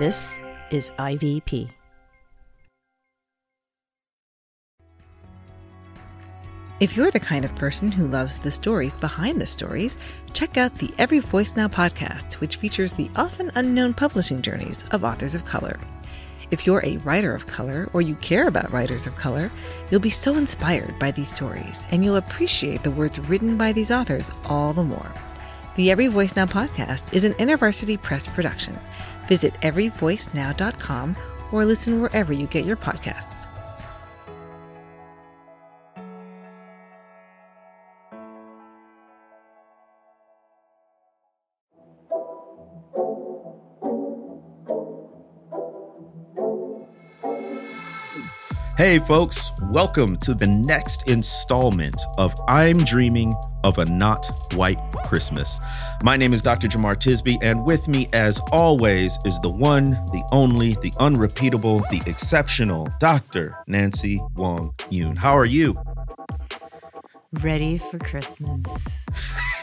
This is IVP. If you're the kind of person who loves the stories behind the stories, check out the Every Voice Now podcast, which features the often unknown publishing journeys of authors of color. If you're a writer of color or you care about writers of color, you'll be so inspired by these stories and you'll appreciate the words written by these authors all the more. The Every Voice Now podcast is an InterVarsity Press production. Visit everyvoicenow.com or listen wherever you get your podcasts. Hey, folks, welcome to the next installment of I'm Dreaming of a Not White Christmas. My name is Dr. Jemar Tisby, and with me, as always, is the one, the only, the unrepeatable, the exceptional Dr. Nancy Wang Yuen. How are you? Ready for Christmas.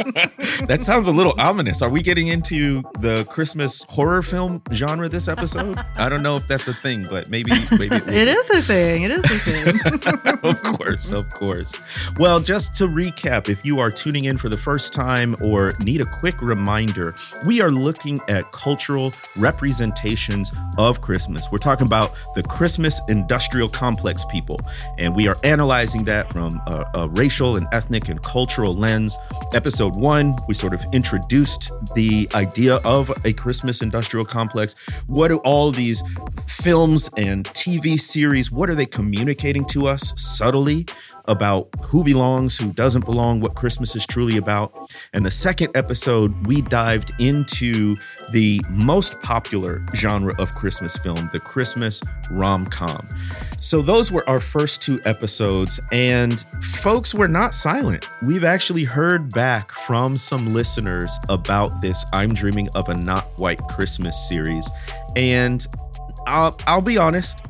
that sounds a little ominous. Are we getting into the Christmas horror film genre this episode? I don't know if that's a thing, but maybe maybe, maybe. it is a thing. It is a thing. of course, of course. Well, just to recap, if you are tuning in for the first time or need a quick reminder, we are looking at cultural representations of Christmas. We're talking about the Christmas industrial complex people, and we are analyzing that from a, a racial and ethnic and cultural lens. Episode episode one, we sort of introduced the idea of a Christmas industrial complex. What do all these films and TV series, what are they communicating to us subtly? about who belongs, who doesn't belong, what Christmas is truly about. And the second episode, we dived into the most popular genre of Christmas film, the Christmas rom com. So, those were our first two episodes. And folks, we're not silent. We've actually heard back from some listeners about this I'm Dreaming of a Not White Christmas series. And I'll, I'll be honest,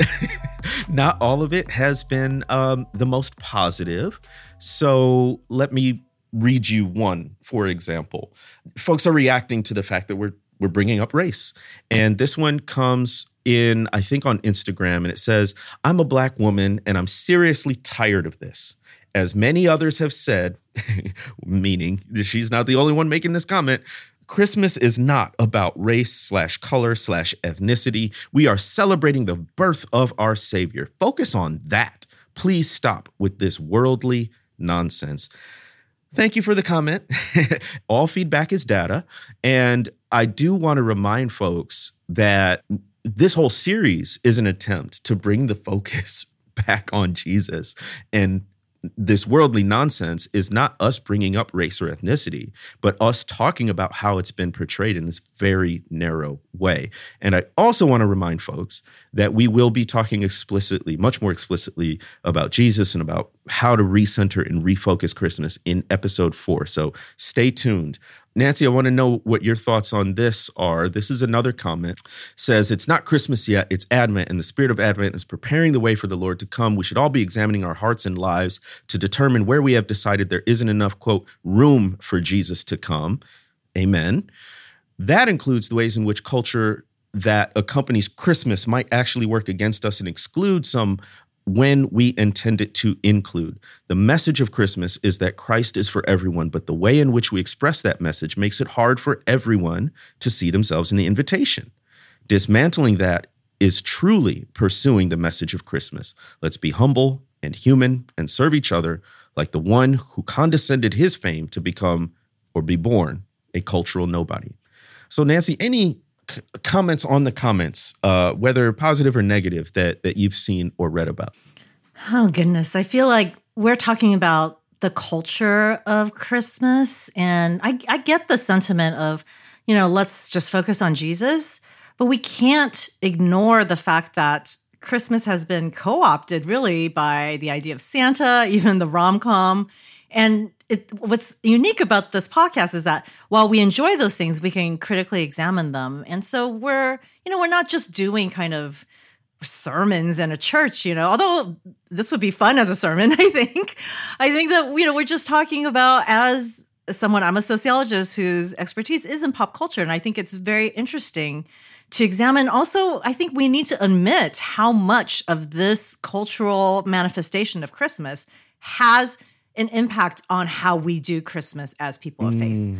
not all of it has been um, the most positive. So let me read you one, for example. Folks are reacting to the fact that we're we're bringing up race, and this one comes in I think on Instagram, and it says, "I'm a black woman, and I'm seriously tired of this." As many others have said, meaning she's not the only one making this comment, Christmas is not about race slash color slash ethnicity. We are celebrating the birth of our Savior. Focus on that. Please stop with this worldly nonsense. Thank you for the comment. All feedback is data. And I do want to remind folks that this whole series is an attempt to bring the focus back on Jesus and this worldly nonsense is not us bringing up race or ethnicity, but us talking about how it's been portrayed in this very narrow way. And I also want to remind folks that we will be talking explicitly, much more explicitly, about Jesus and about how to recenter and refocus Christmas in episode four. So stay tuned. Nancy, I want to know what your thoughts on this are. This is another comment. Says it's not Christmas yet, it's Advent, and the spirit of Advent is preparing the way for the Lord to come. We should all be examining our hearts and lives to determine where we have decided there isn't enough, quote, room for Jesus to come. Amen. That includes the ways in which culture that accompanies Christmas might actually work against us and exclude some when we intend it to include. The message of Christmas is that Christ is for everyone, but the way in which we express that message makes it hard for everyone to see themselves in the invitation. Dismantling that is truly pursuing the message of Christmas. Let's be humble and human and serve each other like the one who condescended his fame to become or be born a cultural nobody. So, Nancy, any comments on the comments, uh, whether positive or negative, that that you've seen or read about? Oh goodness, I feel like we're talking about the culture of Christmas, and I, I get the sentiment of, you know, let's just focus on Jesus, but we can't ignore the fact that Christmas has been co-opted really by the idea of Santa, even the rom com, and it, what's unique about this podcast is that while we enjoy those things, we can critically examine them. And so we're, you know, we're not just doing kind of sermons in a church, you know, although this would be fun as a sermon, I think. I think that, you know, we're just talking about as someone, I'm a sociologist whose expertise is in pop culture. And I think it's very interesting to examine. Also, I think we need to admit how much of this cultural manifestation of Christmas has an impact on how we do Christmas as people of faith. Mm,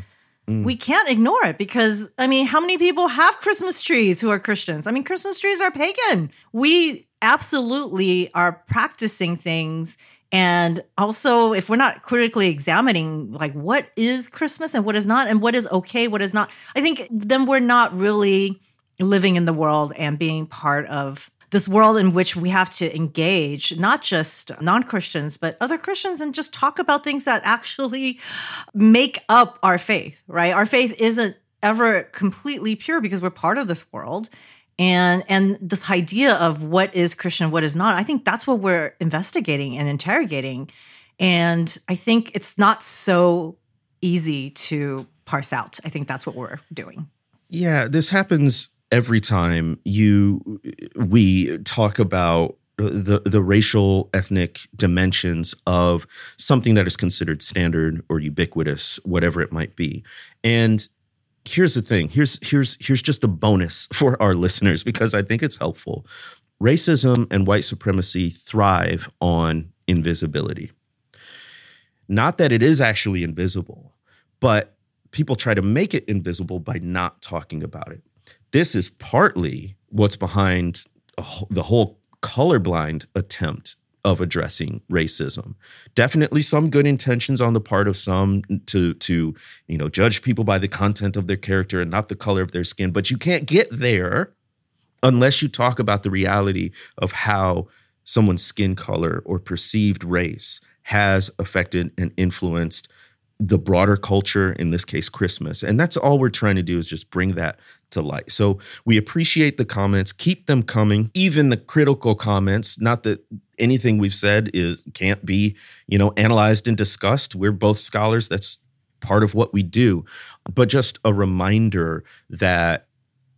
mm. We can't ignore it because, I mean, how many people have Christmas trees who are Christians? I mean, Christmas trees are pagan. We absolutely are practicing things and also, if we're not critically examining, like, what is Christmas and what is not, and what is okay, what is not, I think then we're not really living in the world and being part of this world in which we have to engage not just non Christians, but other Christians and just talk about things that actually make up our faith, right? Our faith isn't ever completely pure because we're part of this world. And and this idea of what is christian what is not i think that's what we're investigating and interrogating. And i think it's not so easy to parse out. I think that's what we're doing. Yeah this happens every time you we talk about the the racial ethnic dimensions of something that is considered standard or ubiquitous whatever it might be and here's the thing. Here's here's here's just a bonus for our listeners because I think it's helpful. Racism and white supremacy thrive on invisibility. Not that it is actually invisible, but people try to make it invisible by not talking about it. This is partly what's behind the whole colorblind attempt of addressing racism. Definitely some good intentions on the part of some to to you know judge people by the content of their character and not the color of their skin, but you can't get there unless you talk about the reality of how someone's skin color or perceived race has affected and influenced the broader culture, in this case, Christmas. And that's all we're trying to do is just bring that to light. So we appreciate the comments, keep them coming, even the critical comments. Not that anything we've said is can't be, you know, analyzed and discussed. We're both scholars. That's part of what we do. But just a reminder that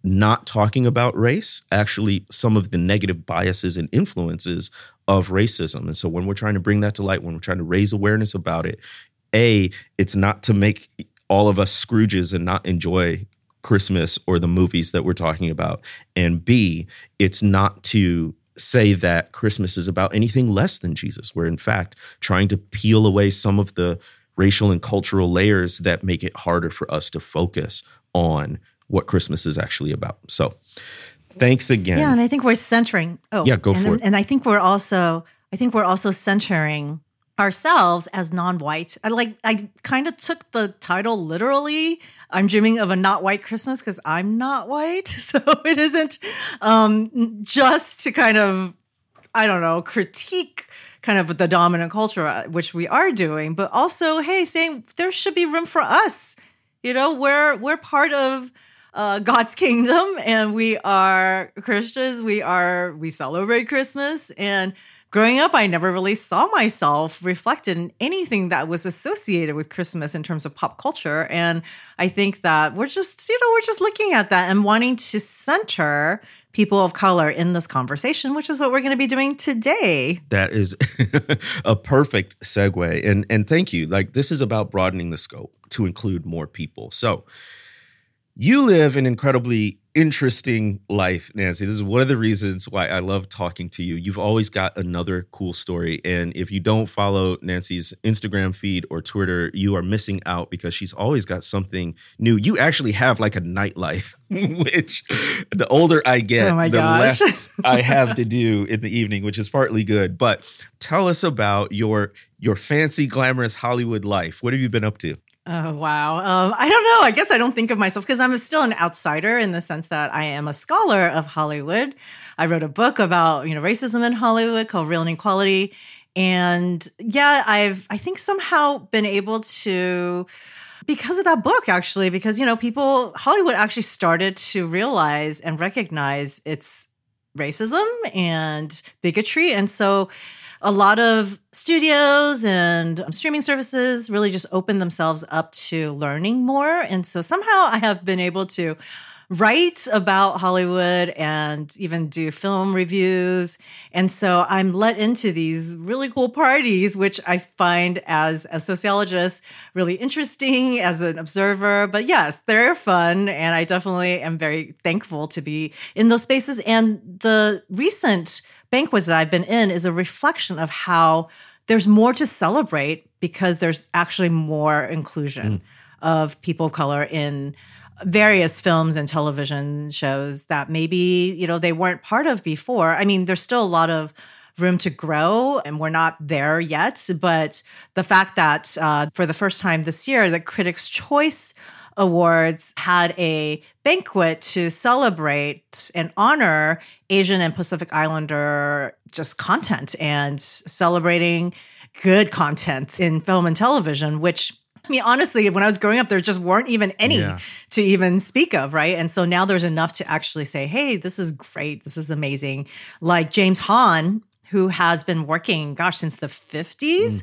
not talking about race, actually, some of the negative biases and influences of racism. And so when we're trying to bring that to light, when we're trying to raise awareness about it, a, it's not to make all of us Scrooges and not enjoy Christmas or the movies that we're talking about. And B, it's not to say that Christmas is about anything less than Jesus. We're in fact trying to peel away some of the racial and cultural layers that make it harder for us to focus on what Christmas is actually about. So, thanks again. Yeah, and I think we're centering. Oh, yeah, go and, for it. And I think we're also, I think we're also centering ourselves as non-white. I like I kind of took the title literally. I'm dreaming of a not white Christmas because I'm not white. So it isn't um, just to kind of I don't know, critique kind of the dominant culture uh, which we are doing, but also hey, saying there should be room for us. You know, we're we're part of uh, God's kingdom and we are Christians. We are we celebrate Christmas and growing up, I never really saw myself reflected in anything that was associated with Christmas in terms of pop culture. And I think that we're just, you know, we're just looking at that and wanting to center people of color in this conversation, which is what we're going to be doing today. That is a perfect segue. And and thank you. Like this is about broadening the scope to include more people. So you live an incredibly interesting life, Nancy. This is one of the reasons why I love talking to you. You've always got another cool story. And if you don't follow Nancy's Instagram feed or Twitter, you are missing out because she's always got something new. You actually have like a nightlife, which the older I get, oh the gosh. less I have to do in the evening, which is partly good. But tell us about your your fancy glamorous Hollywood life. What have you been up to? Oh, wow. Um, I don't know. I guess I don't think of myself because I'm still an outsider in the sense that I am a scholar of Hollywood. I wrote a book about, you know, racism in Hollywood called Real Inequality. And yeah, I've, I think somehow been able to, because of that book, actually, because, you know, people, Hollywood actually started to realize and recognize its racism and bigotry. And so, a lot of studios and um, streaming services really just open themselves up to learning more. And so somehow I have been able to write about Hollywood and even do film reviews. And so I'm let into these really cool parties, which I find as a sociologist really interesting as an observer. But yes, they're fun. And I definitely am very thankful to be in those spaces. And the recent banquets that I've been in is a reflection of how there's more to celebrate because there's actually more inclusion mm. of people of color in various films and television shows that maybe you know they weren't part of before i mean there's still a lot of room to grow and we're not there yet but the fact that uh, for the first time this year the critics choice awards had a banquet to celebrate and honor asian and pacific islander just content and celebrating good content in film and television which I mean, honestly, when I was growing up, there just weren't even any yeah. to even speak of, right? And so now there's enough to actually say, hey, this is great. This is amazing. Like James Hong, who has been working, gosh, since the 50s. Mm.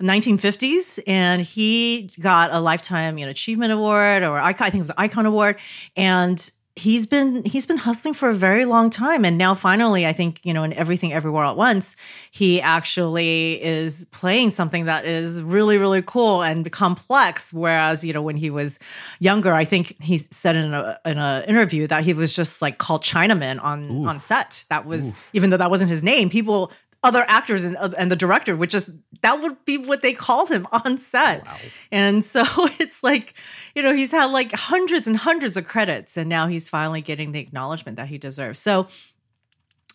1950s, and he got a lifetime you know, achievement award, or I think it was an icon award, and he's been he's been hustling for a very long time and now finally i think you know in everything everywhere at once he actually is playing something that is really really cool and complex whereas you know when he was younger i think he said in a in an interview that he was just like called chinaman on Ooh. on set that was Ooh. even though that wasn't his name people other actors and, uh, and the director which is that would be what they called him on set wow. and so it's like you know he's had like hundreds and hundreds of credits and now he's finally getting the acknowledgement that he deserves so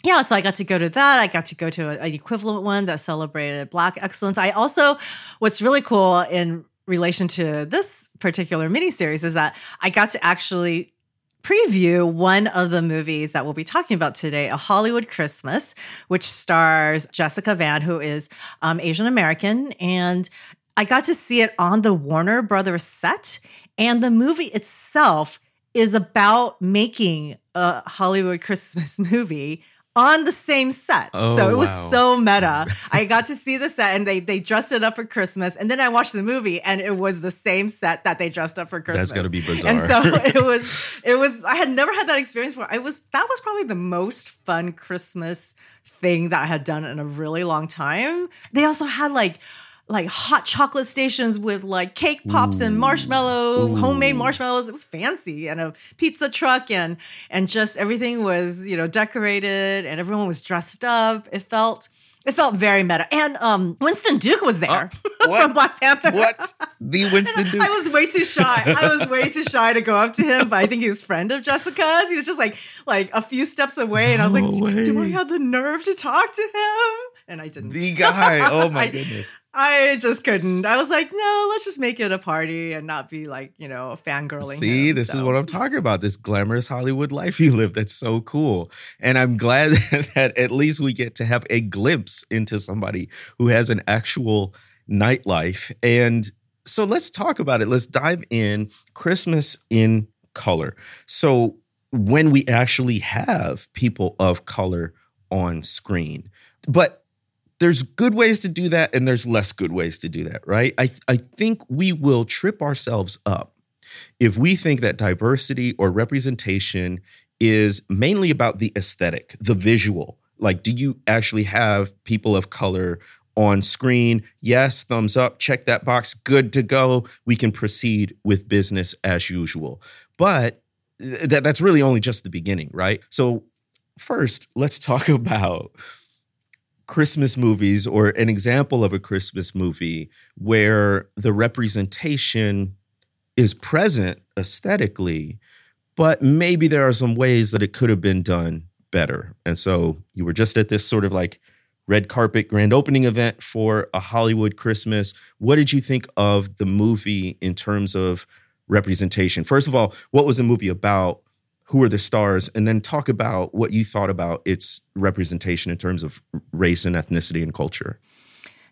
yeah, so I got to go to that. I got to go to an equivalent one that celebrated Black excellence. I also, what's really cool in relation to this particular miniseries is that I got to actually preview one of the movies that we'll be talking about today, A Hollywood Christmas, which stars Jessika Van, who is um, Asian American. And I got to see it on the Warner Brothers set. And the movie itself is about making a Hollywood Christmas movie on the same set. Oh, so it was wow. so meta. I got to see the set and they they dressed it up for Christmas. And then I watched the movie and it was the same set that they dressed up for Christmas. That's gotta be bizarre. And so it was it was I had never had that experience before. I was that was probably the most fun Christmas thing that I had done in a really long time. They also had like like hot chocolate stations with like cake pops Ooh. and marshmallow, Ooh. homemade marshmallows. It was fancy and a pizza truck and and just everything was, you know, decorated and everyone was dressed up. It felt it felt very meta. And um, Winston Duke was there uh, from Black Panther. What? The Winston Duke? I was way too shy. I was way too shy to go up to him, but I think he was friend of Jessika's. He was just like like a few steps away, and I was like, do I have the nerve to talk to him? And I didn't. The guy. Oh my I, goodness. I just couldn't. I was like, no, let's just make it a party and not be like, you know, fangirling. See, him, this so. is what I'm talking about. This glamorous Hollywood life you live. That's so cool. And I'm glad that at least we get to have a glimpse into somebody who has an actual nightlife. And so let's talk about it. Let's dive in. Christmas in color. So when we actually have people of color on screen. But there's good ways to do that and there's less good ways to do that, right? I, I think we will trip ourselves up if we think that diversity or representation is mainly about the aesthetic, the visual. Like, do you actually have people of color on screen? Yes, thumbs up, check that box, good to go. We can proceed with business as usual. But that, that's really only just the beginning, right? So, first, let's talk about Christmas movies or an example of a Christmas movie where the representation is present aesthetically, but maybe there are some ways that it could have been done better. And so you were just at this sort of like red carpet grand opening event for a Hollywood Christmas. What did you think of the movie in terms of representation? First of all, what was the movie about? Who are the stars, and then talk about what you thought about its representation in terms of race and ethnicity and culture.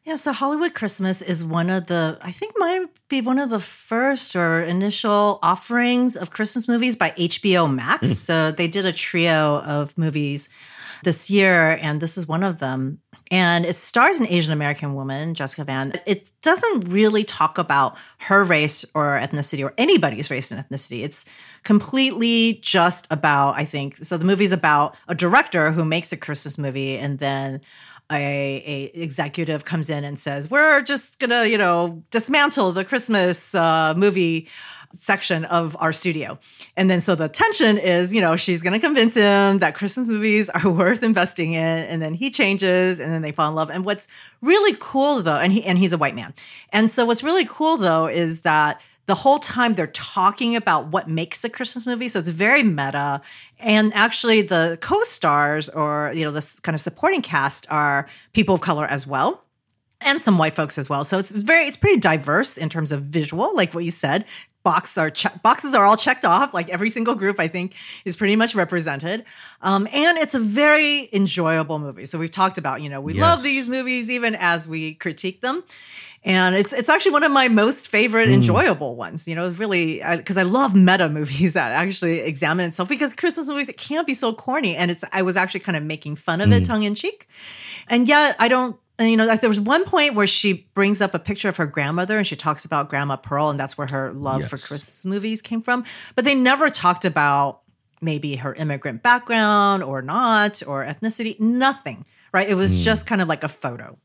Yeah, so Hollywood Christmas is one of the, I think might be one of the first or initial offerings of Christmas movies by HBO Max. Mm. So they did a trio of movies this year, and this is one of them. And it stars an Asian American woman, Jessika Van. It doesn't really talk about her race or ethnicity or anybody's race and ethnicity. It's completely just about, I think, so the movie's about a director who makes a Christmas movie and then a, a, executive comes in and says, "We're just gonna, you know, dismantle the Christmas uh, movie section of our studio. And then so the tension is, you know, she's going to convince him that Christmas movies are worth investing in and then he changes and then they fall in love. And what's really cool though, and he and he's a white man. And so what's really cool though is that the whole time they're talking about what makes a Christmas movie. So it's very meta. And actually, the co stars or, you know, this kind of supporting cast are people of color as well and some white folks as well. So it's very, it's pretty diverse in terms of visual, like what you said. Box are che- boxes are all checked off. Like every single group, I think, is pretty much represented. Um, and it's a very enjoyable movie. So we've talked about, you know, we yes. love these movies even as we critique them. And it's it's actually one of my most favorite mm. enjoyable ones. You know, really because I, I love meta movies that actually examine itself. Because Christmas movies it can't be so corny, and it's I was actually kind of making fun of mm. it tongue in cheek, and yet I don't and you know, like there was one point where she brings up a picture of her grandmother and she talks about Grandma Pearl, and that's where her love yes. for Christmas movies came from. But they never talked about maybe her immigrant background or not, or ethnicity, nothing, right? It was mm. just kind of like a photo.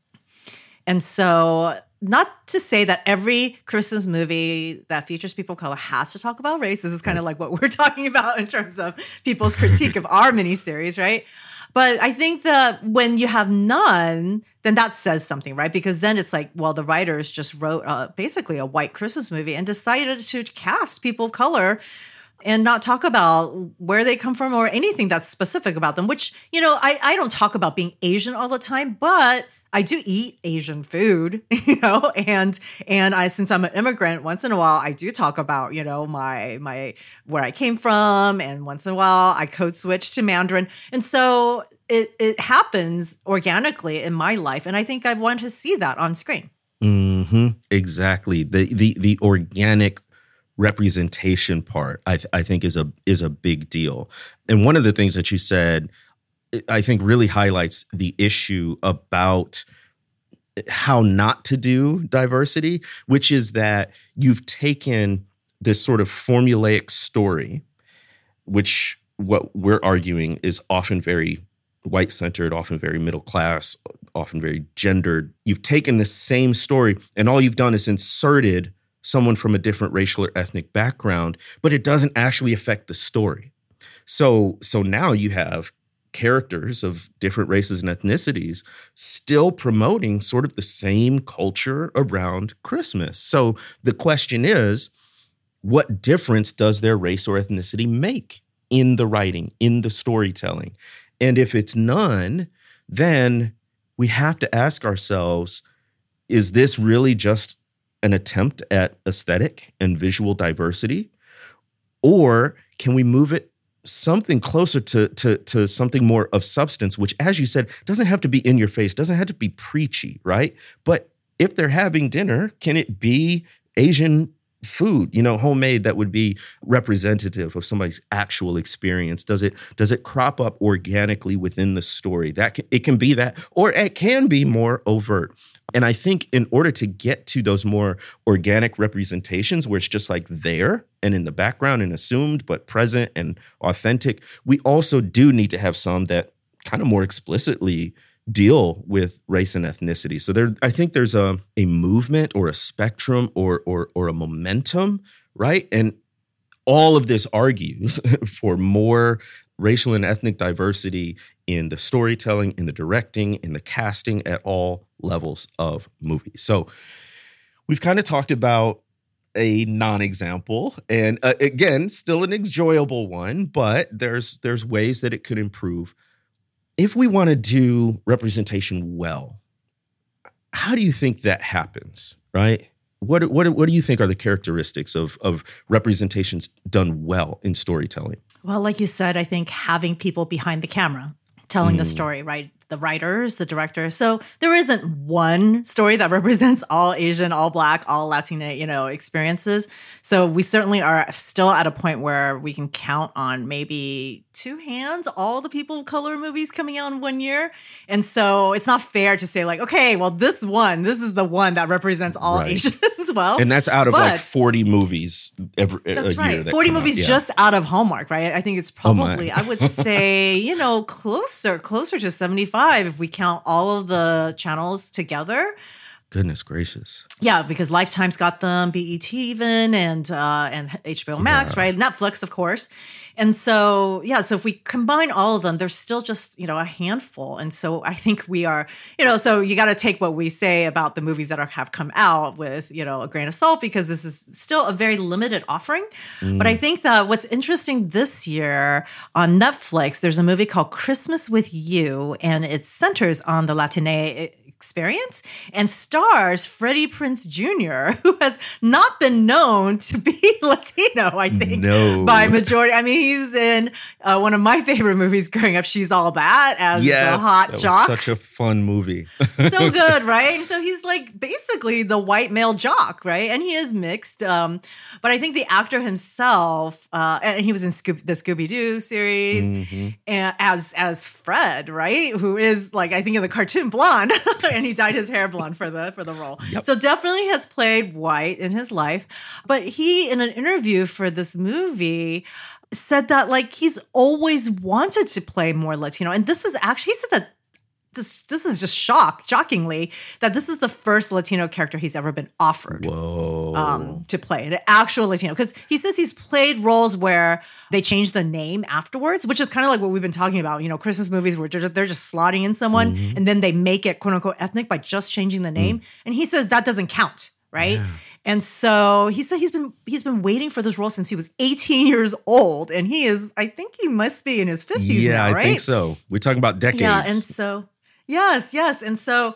And so, not to say that every Christmas movie that features people of color has to talk about race. This is kind of like what we're talking about in terms of people's critique of our miniseries, right? But I think that when you have none, then that says something, right? Because then it's like, well, the writers just wrote uh, basically a white Christmas movie and decided to cast people of color and not talk about where they come from or anything that's specific about them, which, you know, I, I don't talk about being Asian all the time, but I do eat Asian food, you know, and and I since I'm an immigrant, once in a while I do talk about, you know, my my where I came from, and once in a while I code switch to Mandarin. And so it it happens organically in my life. And I think I want to see that on screen. Mm-hmm. Exactly. The the the organic representation part I, th- I think is a is a big deal and one of the things that you said I think really highlights the issue about how not to do diversity, which is that you've taken this sort of formulaic story, which what we're arguing is often very white centered, often very middle class, often very gendered. You've taken the same story and all you've done is inserted someone from a different racial or ethnic background, but it doesn't actually affect the story. So so now you have characters of different races and ethnicities still promoting sort of the same culture around Christmas. So the question is what difference does their race or ethnicity make in the writing, in the storytelling? And if it's none, then we have to ask ourselves is this really just an attempt at aesthetic and visual diversity? Or can we move it something closer to, to to something more of substance which as you said doesn't have to be in your face doesn't have to be preachy right? But if they're having dinner can it be asian food you know homemade that would be representative of somebody's actual experience? Does it does it crop up organically within the story? That can, it can be that or it can be more overt. And i think in order to get to those more organic representations where it's just like there and in the background and assumed but present and authentic we also do need to have some that kind of more explicitly deal with race and ethnicity. So there I think there's a a movement or a spectrum or or or a momentum, right? And all of this argues for more racial and ethnic diversity in the storytelling, in the directing, in the casting at all levels of movies. So we've kind of talked about a non-example and uh, again still an enjoyable one but there's there's ways that it could improve if we want to do representation well, how do you think that happens, right? What, what, what do you think are the characteristics of, of representations done well in storytelling? Well, like you said, I think having people behind the camera telling mm. the story, right? The writers, the directors. So there isn't one story that represents all Asian, all Black, all Latina, you know, experiences. So we certainly are still at a point where we can count on maybe two hands all the people of color movies coming out in one year. And so it's not fair to say like, okay, well, this one, this is the one that represents all right. Asians. well, and that's out of but, like forty movies every. That's right, that forty movies yeah. just out of Hallmark, right? I think it's oh probably oh I would say you know closer closer to seventy five if we count all of the channels together. Goodness gracious. Yeah, because Lifetime's got them, BET even, and uh, and HBO Max, yeah. right? Netflix, of course. And so, yeah, so if we combine all of them, there's still just, you know, a handful. And so I think we are, you know, so you got to take what we say about the movies that are, have come out with, you know, a grain of salt because this is still a very limited offering. Mm. But I think that what's interesting this year on Netflix, there's a movie called Christmas with You, and it centers on the Latine experience and stars Freddie Prinze Jr., who has not been known to be Latino, I think, no. by majority. I mean, he's in uh, one of my favorite movies growing up, She's All That, as yes, the hot jock. such a fun movie. so good, right? so he's like basically the white male jock, right? And he is mixed. Um, but I think the actor himself, uh, and he was in Sco- the Scooby Doo series mm-hmm. and as as Fred, right? Who is like I think in the cartoon blonde. and he dyed his hair blonde for the for the role. Yep. So definitely has played white in his life. But he in an interview for this movie said that like he's always wanted to play more Latino. And this is actually he said that this this is just shock, shockingly, that this is the first Latino character he's ever been offered um, to play, an actual Latino. Because he says he's played roles where they change the name afterwards, which is kind of like what we've been talking about. You know, Christmas movies where they're just, they're just slotting in someone mm-hmm. and then they make it quote unquote ethnic by just changing the name. Mm. And he says that doesn't count, right? Yeah. And so he said he's been he's been waiting for this role since he was 18 years old, and he is I think he must be in his 50s yeah, now, right? I think so. We're talking about decades. Yeah, and so Yes, yes. And so,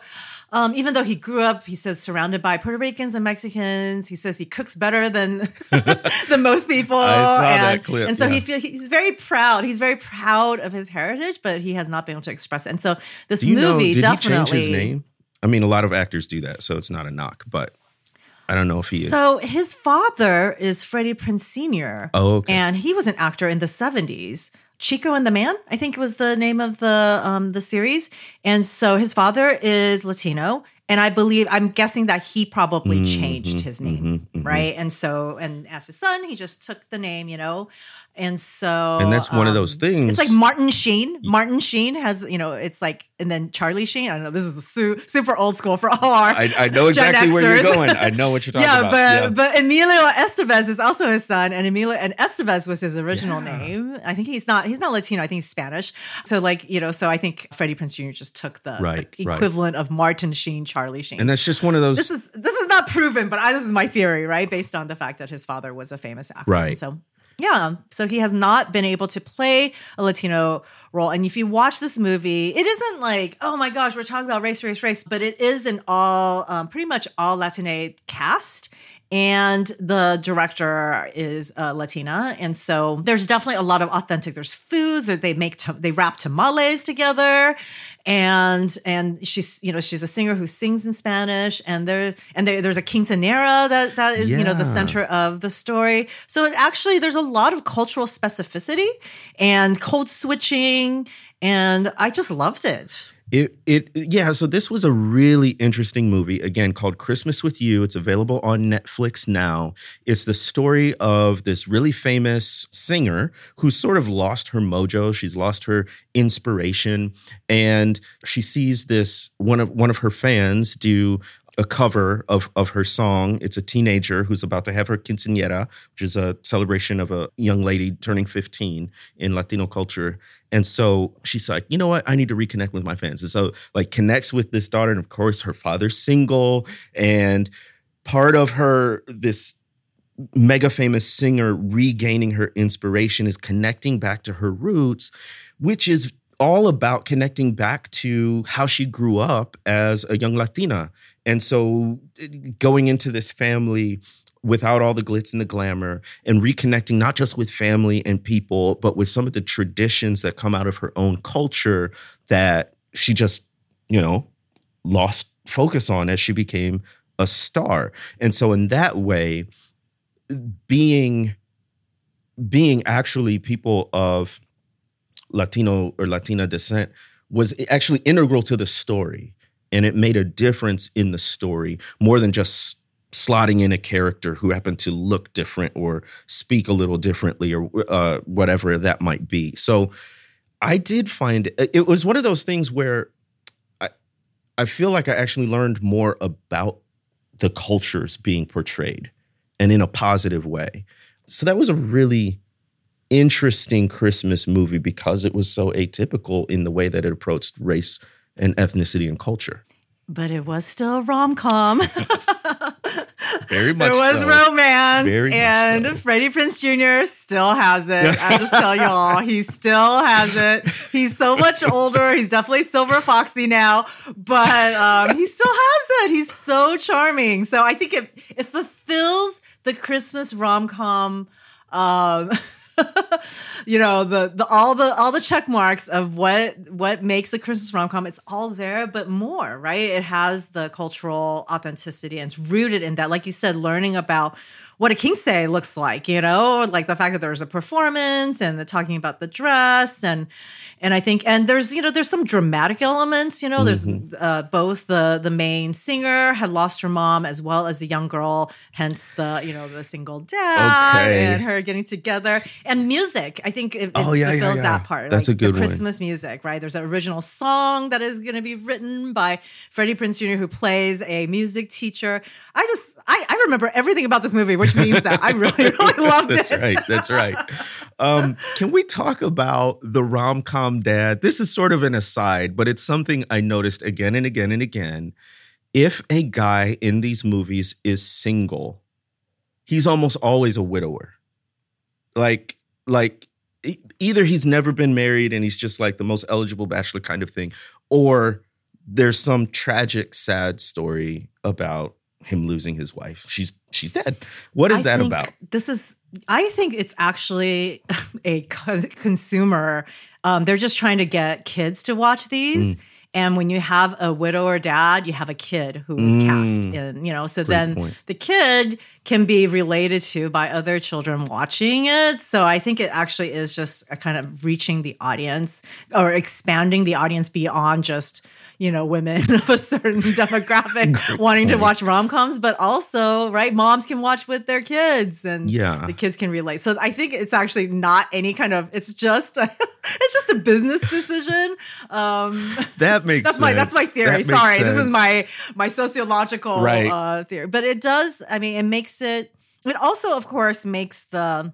um, even though he grew up, he says surrounded by Puerto Ricans and Mexicans, he says he cooks better than than most people. I saw and, that clip. And so yeah. he feels he's very proud. He's very proud of his heritage, but he has not been able to express it. And so this movie know, did definitely. He change his name? I mean, a lot of actors do that, so it's not a knock, but I don't know if he. Is So his father is Freddie Prinze Sr. Oh, okay. And he was an actor in the 70s. Chico and the Man, I think was the name of the um, the series. And so his father is Latino, and I believe I'm guessing that he probably mm-hmm, changed his name, mm-hmm, mm-hmm. right? And so, and as his son, he just took the name, you know. And so, and that's one um, of those things. It's like Martin Sheen. Martin Sheen has, you know, it's like, and then Charlie Sheen. I don't know. This is su- super old school for all our. I, I know exactly where you're going. I know what you're talking yeah, about. But, yeah, but but Emilio Estevez is also his son, and Emilio and Estevez was his original yeah. name. I think he's not. He's not Latino. I think he's Spanish. So like you know, so I think Freddie Prinze Jr. just took the, right, the equivalent right. of Martin Sheen, Charlie Sheen, and that's just one of those. This is this is not proven, but I, this is my theory, right? Based on the fact that his father was a famous actor, right? So yeah. So he has not been able to play a Latino role. And if you watch this movie, it isn't like, oh my gosh, we're talking about race, race, race, but it is an all, um, pretty much all Latine cast and the director is uh, Latina, and so there's definitely a lot of authentic. There's foods, or they make they wrap tamales together, and and she's you know she's a singer who sings in Spanish, and there and there, there's a quinceanera that that is yeah. you know the center of the story. So it actually there's a lot of cultural specificity and code switching, and I just loved it. It it yeah, so this was a really interesting movie again called Christmas with You. It's available on Netflix now. It's the story of this really famous singer who's sort of lost her mojo, she's lost her inspiration and she sees this one of one of her fans do a cover of of her song. It's a teenager who's about to have her quinceañera, which is a celebration of a young lady turning 15 in Latino culture. And so she's like, you know what? I need to reconnect with my fans. And so like connects with this daughter. And of course, her father's single. And part of her, this mega famous singer regaining her inspiration is connecting back to her roots, which is all about connecting back to how she grew up as a young Latina. And so eh, going into this family without all the glitz and the glamour and reconnecting not just with family and people but with some of the traditions that come out of her own culture that she just, you know, lost focus on as she became a star. And so in that way, being being actually people of Latino or Latina descent was actually integral to the story. And it made a difference in the story more than just slotting in a character who happened to look different or speak a little differently or uh, whatever that might be. So I did find it, was one of those things where I, I feel like I actually learned more about the cultures being portrayed and in a positive way. So that was a really interesting Christmas movie because it was so atypical in the way that it approached race and ethnicity and culture. But it was still a rom com. Very much. There was so. romance, Very much and so. Freddie Prinze Jr. still has it. I just tell y'all, he still has it. He's so much older. He's definitely Silver Foxy now, but um, he still has it. He's so charming. So I think it it fulfills the Christmas rom com. Um, you know the the all the all the check marks of what what makes a Christmas rom com. It's all there, but more, right? It has the cultural authenticity and it's rooted in that, like you said, learning about what a quince looks like, you know, like the fact that there's a performance and the talking about the dress and and I think and there's you know there's some dramatic elements, you know, there's uh, both the the main singer had lost her mom as well as the young girl, hence the you know the single dad Okay. and her getting together and music. I think it, it Oh, yeah, yeah, fulfills yeah. that part. That's like a good the one. Christmas music, right? There's an original song that is going to be written by Freddie Prinze Jr., who plays a music teacher. I just I, I remember everything about this movie, which means that I really really loved That's it. right. That's right. Um, can we talk about the rom com dad? This is sort of an aside, but it's something I noticed again and again and again. If a guy in these movies is single, he's almost always a widower. Like, like either he's never been married and he's just like the most eligible bachelor kind of thing, or there's some tragic, sad story about him losing his wife. She's she's dead. What is I that think about? This is, I think it's actually a co- consumer. Um, they're just trying to get kids to watch these. Mm. And when you have a widow or dad, you have a kid who is cast Mm. in, you know, so Great then point. the kid can be related to by other children watching it. So I think it actually is just a kind of reaching the audience or expanding the audience beyond just, you know, women of a certain demographic wanting to watch rom coms, but also, right, moms can watch with their kids and Yeah. the kids can relate. So I think it's actually not any kind of, it's just, a, it's just a business decision. Um, That makes that's my that's my theory. That Sorry, this is my my sociological Right. uh, theory. But it does. I mean, it makes it. It also, of course, makes the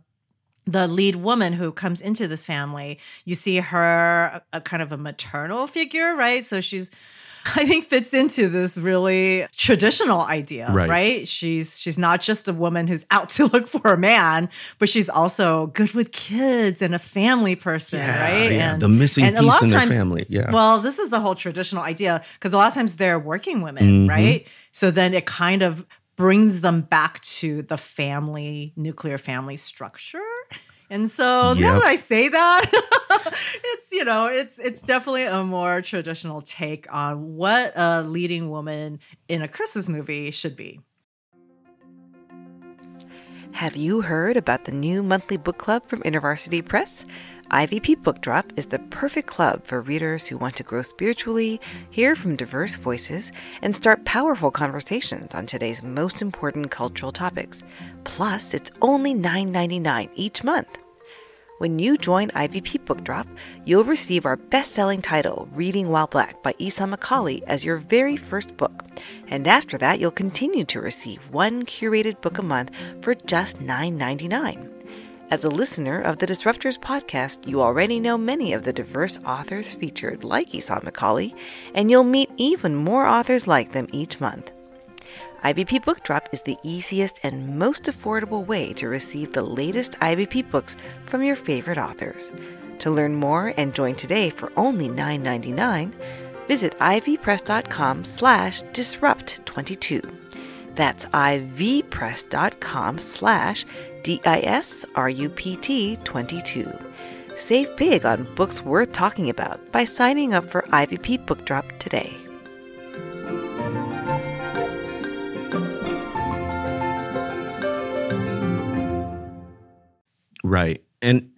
the lead woman who comes into this family. You see her a, a kind of a maternal figure, right? So she's. I think fits into this really traditional idea, Right. right. She's she's not just a woman who's out to look for a man, but she's also good with kids and a family person, Yeah, right? yeah, And the missing and a piece lot of times, family, yeah. Well, this is the whole traditional idea because a lot of times they're working women, Mhm. right? So then it kind of brings them back to the family, nuclear family structure. And so now that I say that, it's you know, it's it's definitely a more traditional take on what a leading woman in a Christmas movie should be. Have you heard about the new monthly book club from InterVarsity Press? IVP Book Drop is the perfect club for readers who want to grow spiritually, hear from diverse voices, and start powerful conversations on today's most important cultural topics. Plus, it's only $9.99 each month. When you join IVP Book Drop, you'll receive our best selling title, Reading While Black by Esau McCaulley, as your very first book. And after that, you'll continue to receive one curated book a month for just $9.99. As a listener of the Disrupters podcast, you already know many of the diverse authors featured, like Esau McCaulley, and you'll meet even more authors like them each month. IVP Book Drop is the easiest and most affordable way to receive the latest IVP books from your favorite authors. To learn more and join today for only $9.99, visit ivpress.com slash disrupt22. That's ivpress.com slash D-I-S-R-U-P-T 22. Save big on books worth talking about by signing up for IVP Book Drop today. Right. And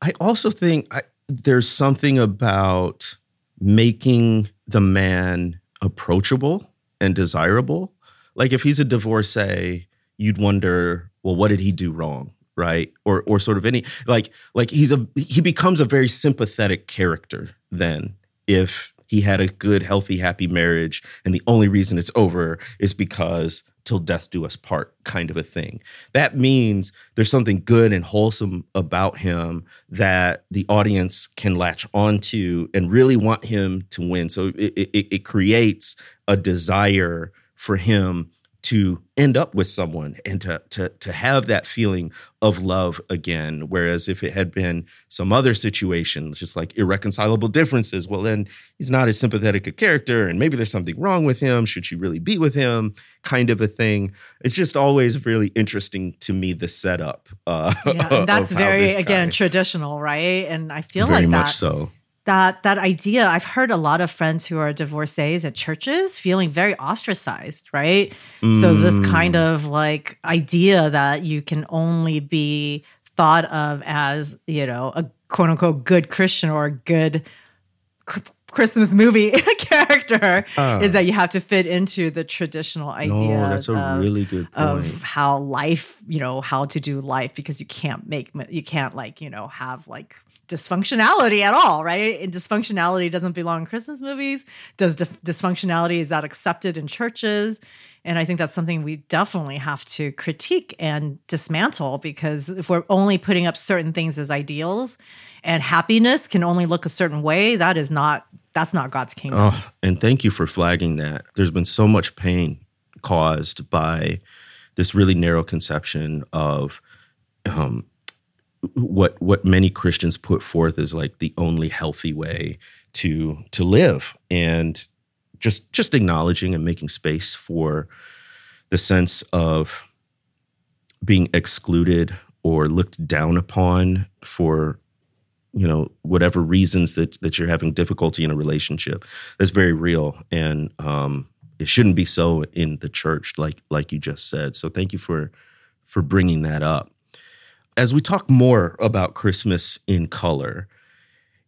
I also think I, there's something about making the man approachable and desirable. Like if he's a divorcee, you'd wonder, well, what did he do wrong? Right. Or or sort of any like like he's a he becomes a very sympathetic character then if he had a good, healthy, happy marriage, and the only reason it's over is because till death do us part kind of a thing. That means there's something good and wholesome about him that the audience can latch onto and really want him to win. So it, it, it creates a desire for him to end up with someone and to to to have that feeling of love again. Whereas if it had been some other situation just like irreconcilable differences well then he's not as sympathetic a character and maybe there's something wrong with him. Should she really be with him? Kind of a thing. It's just always really interesting to me the setup uh yeah, and that's very again traditional right? And i feel very like much so that that idea. I've heard a lot of friends who are divorcees at churches feeling very ostracized right? So this mm. kind of like idea that you can only be thought of as you know a quote unquote good christian or a good christmas movie character is ah. that you have to fit into the traditional idea no that's a of, really good point. of how life you know how to do life because you can't make you can't like you know have like dysfunctionality at all, right? Dysfunctionality doesn't belong in Christmas movies. Does dif- dysfunctionality is that accepted in churches? And I think that's something we definitely have to critique and dismantle because if we're only putting up certain things as ideals and happiness can only look a certain way, that is not that's not God's kingdom. Oh, and thank you for flagging that. There's been so much pain caused by this really narrow conception of um, what what many Christians put forth as like the only healthy way to to live, and just just acknowledging and making space for the sense of being excluded or looked down upon for you know whatever reasons that that you're having difficulty in a relationship that's very real. And um it shouldn't be so in the church like like you just said. So thank you for for bringing that up as we talk more about christmas in color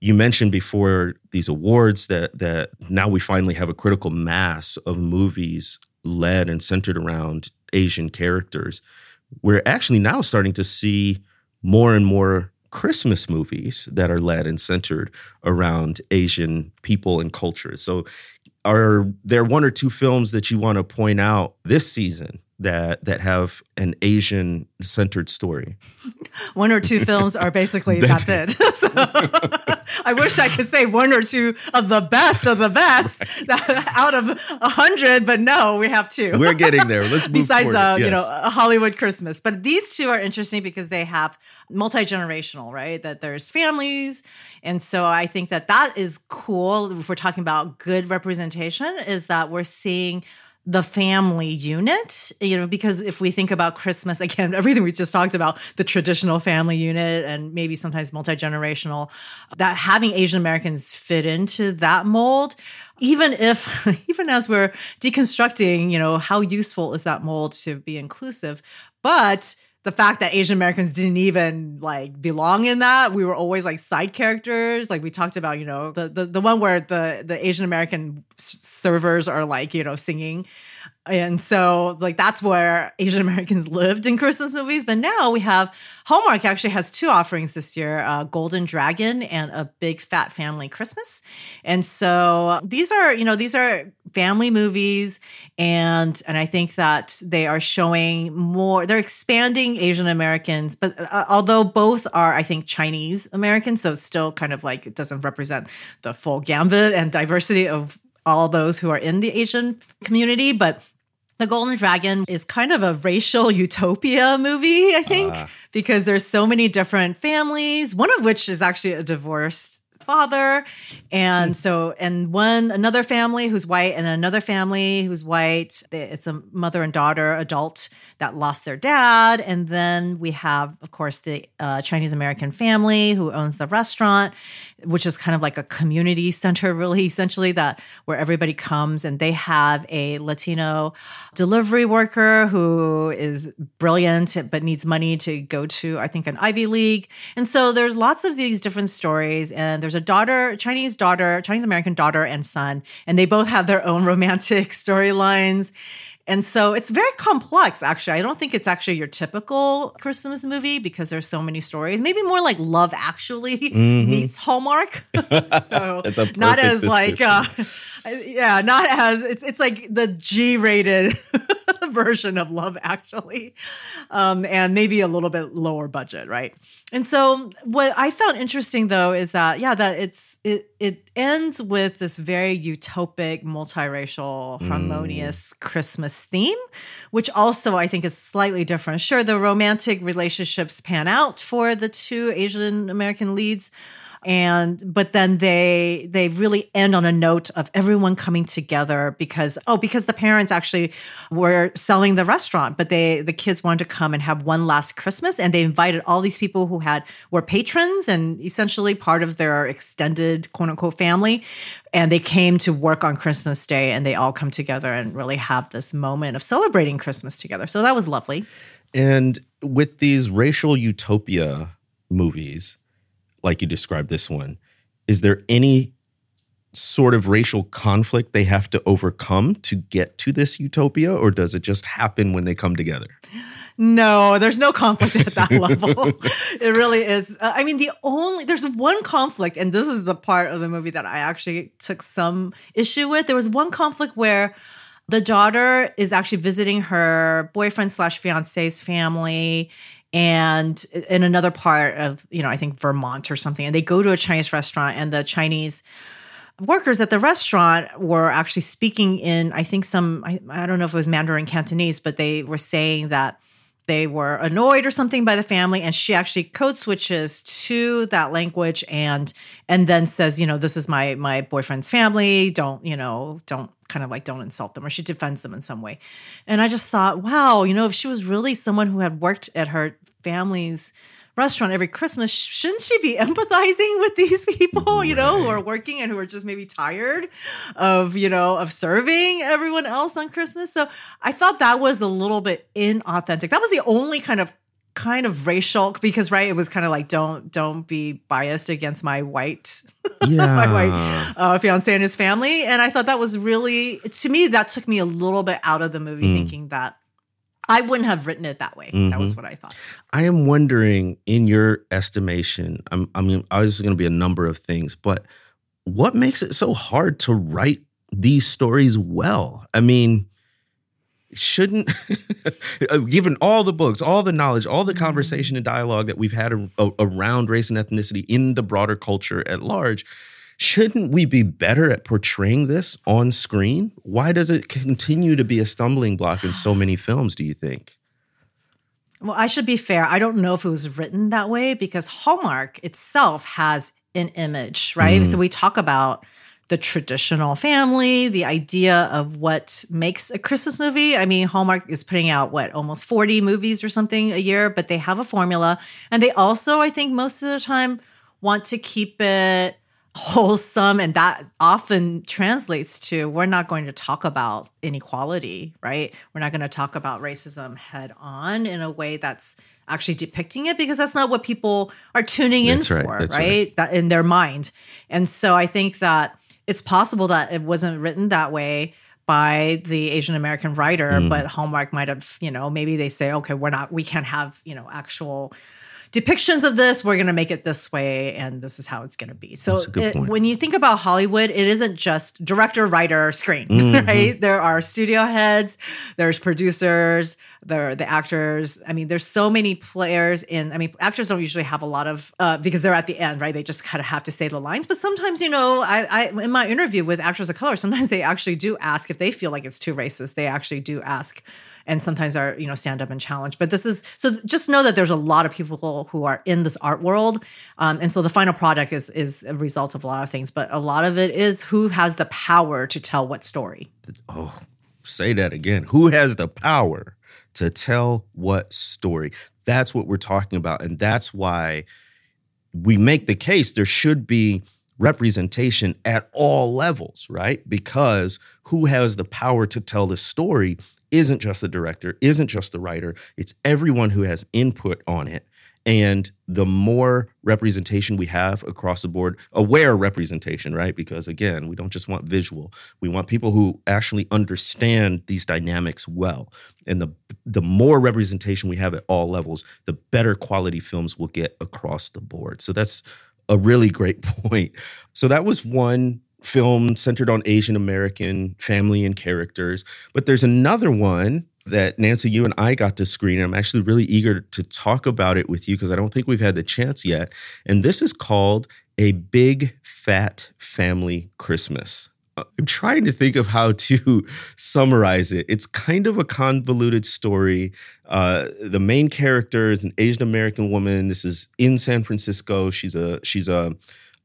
you mentioned before these awards that that now we finally have a critical mass of movies led and centered around asian characters we're actually now starting to see more and more Christmas movies that are led and centered around Asian people and cultures. So, are there one or two films that you want to point out this season that that have an Asian centered story? One or two films are basically that's, it. So, I wish I could say one or two of the best of the best out of a hundred, but no, we have two. We're getting there. Let's move besides uh, you know a Hollywood Christmas. But these two are interesting because they have multi generational, right? That there's families, and so I think that that is cool. If we're talking about good representation, is that we're seeing the family unit, you know, because if we think about Christmas, again, everything we just talked about, the traditional family unit and maybe sometimes multi generational, that having Asian Americans fit into that mold, even if, even as we're deconstructing, you know, how useful is that mold to be inclusive, but the fact that Asian Americans didn't even like belong in that, we were always like side characters. Like we talked about, you know, the the, the one where the the Asian American s- servers are like, you know, singing. And so like that's where Asian Americans lived in Christmas movies. But now we have Hallmark actually has two offerings this year, uh, Golden Dragon and a Big Fat Family Christmas. And so these are, you know, these are family movies and and I think that they are showing more they're expanding Asian Americans but uh, although both are I think Chinese Americans so it's still kind of like it doesn't represent the full gambit and diversity of all those who are in the Asian community but the Golden Dragon is kind of a racial utopia movie, I think, because there's so many different families, one of which is actually a divorced father. And hmm. so, and one, another family who's white, and another family who's white. It's a mother and daughter adult that lost their dad. And then we have, of course, the uh, Chinese American family who owns the restaurant, which is kind of like a community center, really, essentially, that where everybody comes and they have a Latino delivery worker who is brilliant but needs money to go to, I think, an Ivy League. And so there's lots of these different stories. And there's a daughter, Chinese daughter, Chinese American daughter and son, and they both have their own romantic storylines. And so it's very complex, actually. I don't think it's actually your typical Christmas movie because there's so many stories. Maybe more like Love Actually mm-hmm. meets Hallmark. so not as like, uh, yeah, not as it's it's like the G-rated version of Love Actually, um, and maybe a little bit lower budget, right? And so, what I found interesting though is that yeah, that it's it it ends with this very utopic, multiracial, mm. harmonious mm. Christmas theme, which also I think is slightly different. Sure, the romantic relationships pan out for the two Asian American leads and but then they they really end on a note of everyone coming together because oh because the parents actually were selling the restaurant but they the kids wanted to come and have one last christmas. And they invited all these people who had were patrons and essentially part of their extended quote unquote family. And they came to work on christmas day and they all come together and really have this moment of celebrating christmas together. So that was lovely. And with these racial utopia movies like you described this one, is there any sort of racial conflict they have to overcome to get to this utopia, or does it just happen when they come together? No, there's no conflict at that level. it really is. Uh, I mean, the only there's one conflict, and this is the part of the movie that I actually took some issue with. There was one conflict where the daughter is actually visiting her boyfriend slash fiance's family and in another part of you know i think vermont or something and they go to a chinese restaurant and the chinese workers at the restaurant were actually speaking in i think some I, I, don't know if it was mandarin cantonese but they were saying that they were annoyed or something by the family and she actually code switches to that language and and then says you know this is my my boyfriend's family. Don't you know don't kind of like don't insult them or she defends them in some way and i just thought wow you know if she was really someone who had worked at her family's restaurant every Christmas, shouldn't she be empathizing with these people, you know, who are working and who are just maybe tired of, you know, of serving everyone else on Christmas? So I thought that was a little bit inauthentic. That was the only kind of kind of racial because right it was kind of like don't don't be biased against my white yeah. my white uh, fiance and his family and i thought that was really to me that took me a little bit out of the movie mm. thinking that I wouldn't have written it that way. Mm-hmm. That was mm-hmm. what I thought. I am wondering, in your estimation, I'm, I mean, obviously going to be a number of things, but what makes it so hard to write these stories well? I mean, shouldn't, uh, given all the books, all the knowledge, all the mm-hmm. conversation and dialogue that we've had a, a, around race and ethnicity in the broader culture at large, Shouldn't we be better at portraying this on screen? Why does it continue to be a stumbling block in so many films, do you think? Well, I should be fair. I don't know if it was written that way because Hallmark itself has an image, right? Mm. So we talk about the traditional family, the idea of what makes a Christmas movie. I mean, Hallmark is putting out what almost 40 movies or something a year, but they have a formula. And they also, I think, most of the time want to keep it wholesome and that often translates to we're not going to talk about inequality right we're not going to talk about racism head on in a way that's actually depicting it because that's not what people are tuning in for right, right? That in their mind and so i think that it's possible that it wasn't written that way by the Asian American writer, mm. but Hallmark might have, you know, maybe they say, okay, we're not, we can't have, you know, actual depictions of this we're going to make it this way and this is how it's going to be. So it, when you think about hollywood it isn't just director writer screen mm-hmm. right? There are studio heads there's producers there are the actors. I mean there's so many players in i mean actors don't usually have a lot of uh, because they're at the end right? They just kind of have to say the lines. But sometimes you know I, I in my interview with actors of color sometimes they actually do ask if they feel like it's too racist they actually do ask and sometimes are you know stand up and challenge. But this is so just know that there's a lot of people who are in this art world um, and so the final product is is a result of a lot of things but a lot of it is who has the power to tell what story. Oh say that again. Who has the power to tell what story? That's what we're talking about and that's why we make the case there should be representation at all levels, right? Because who has the power to tell the story isn't just the director, isn't just the writer, it's everyone who has input on it. And the more representation we have across the board, aware representation, right? Because again, we don't just want visual. We want people who actually understand these dynamics well. And the the more representation we have at all levels, the better quality films will get across the board. So that's a really great point. So that was one film centered on Asian American family and characters. But there's another one that Nancy, you and I got to screen. I'm actually really eager to talk about it with you because I don't think we've had the chance yet. And this is called A Big Fat Family Christmas. I'm trying to think of how to summarize it. It's kind of a convoluted story. Uh, the main character is an Asian American woman. This is in San Francisco. She's a she's a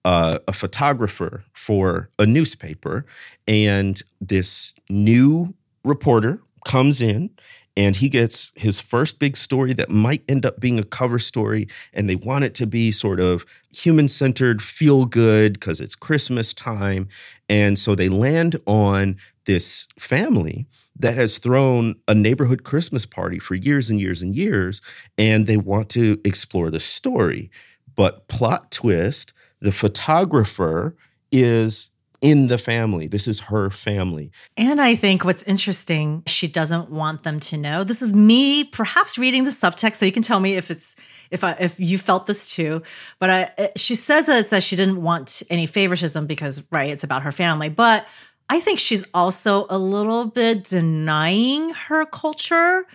uh, a photographer for a newspaper, and this new reporter comes in and he gets his first big story that might end up being a cover story and they want it to be sort of human centered feel good because it's christmas time and so they land on this family that has thrown a neighborhood christmas party for years and years and years and they want to explore the story. But plot twist the photographer is in the family. This is her family. And I think what's interesting, she doesn't want them to know. This is me perhaps reading the subtext so you can tell me if it's if I, if you felt this too. But I, eh, she says that, that she didn't want any favoritism because right, it's about her family. But I think she's also a little bit denying her culture.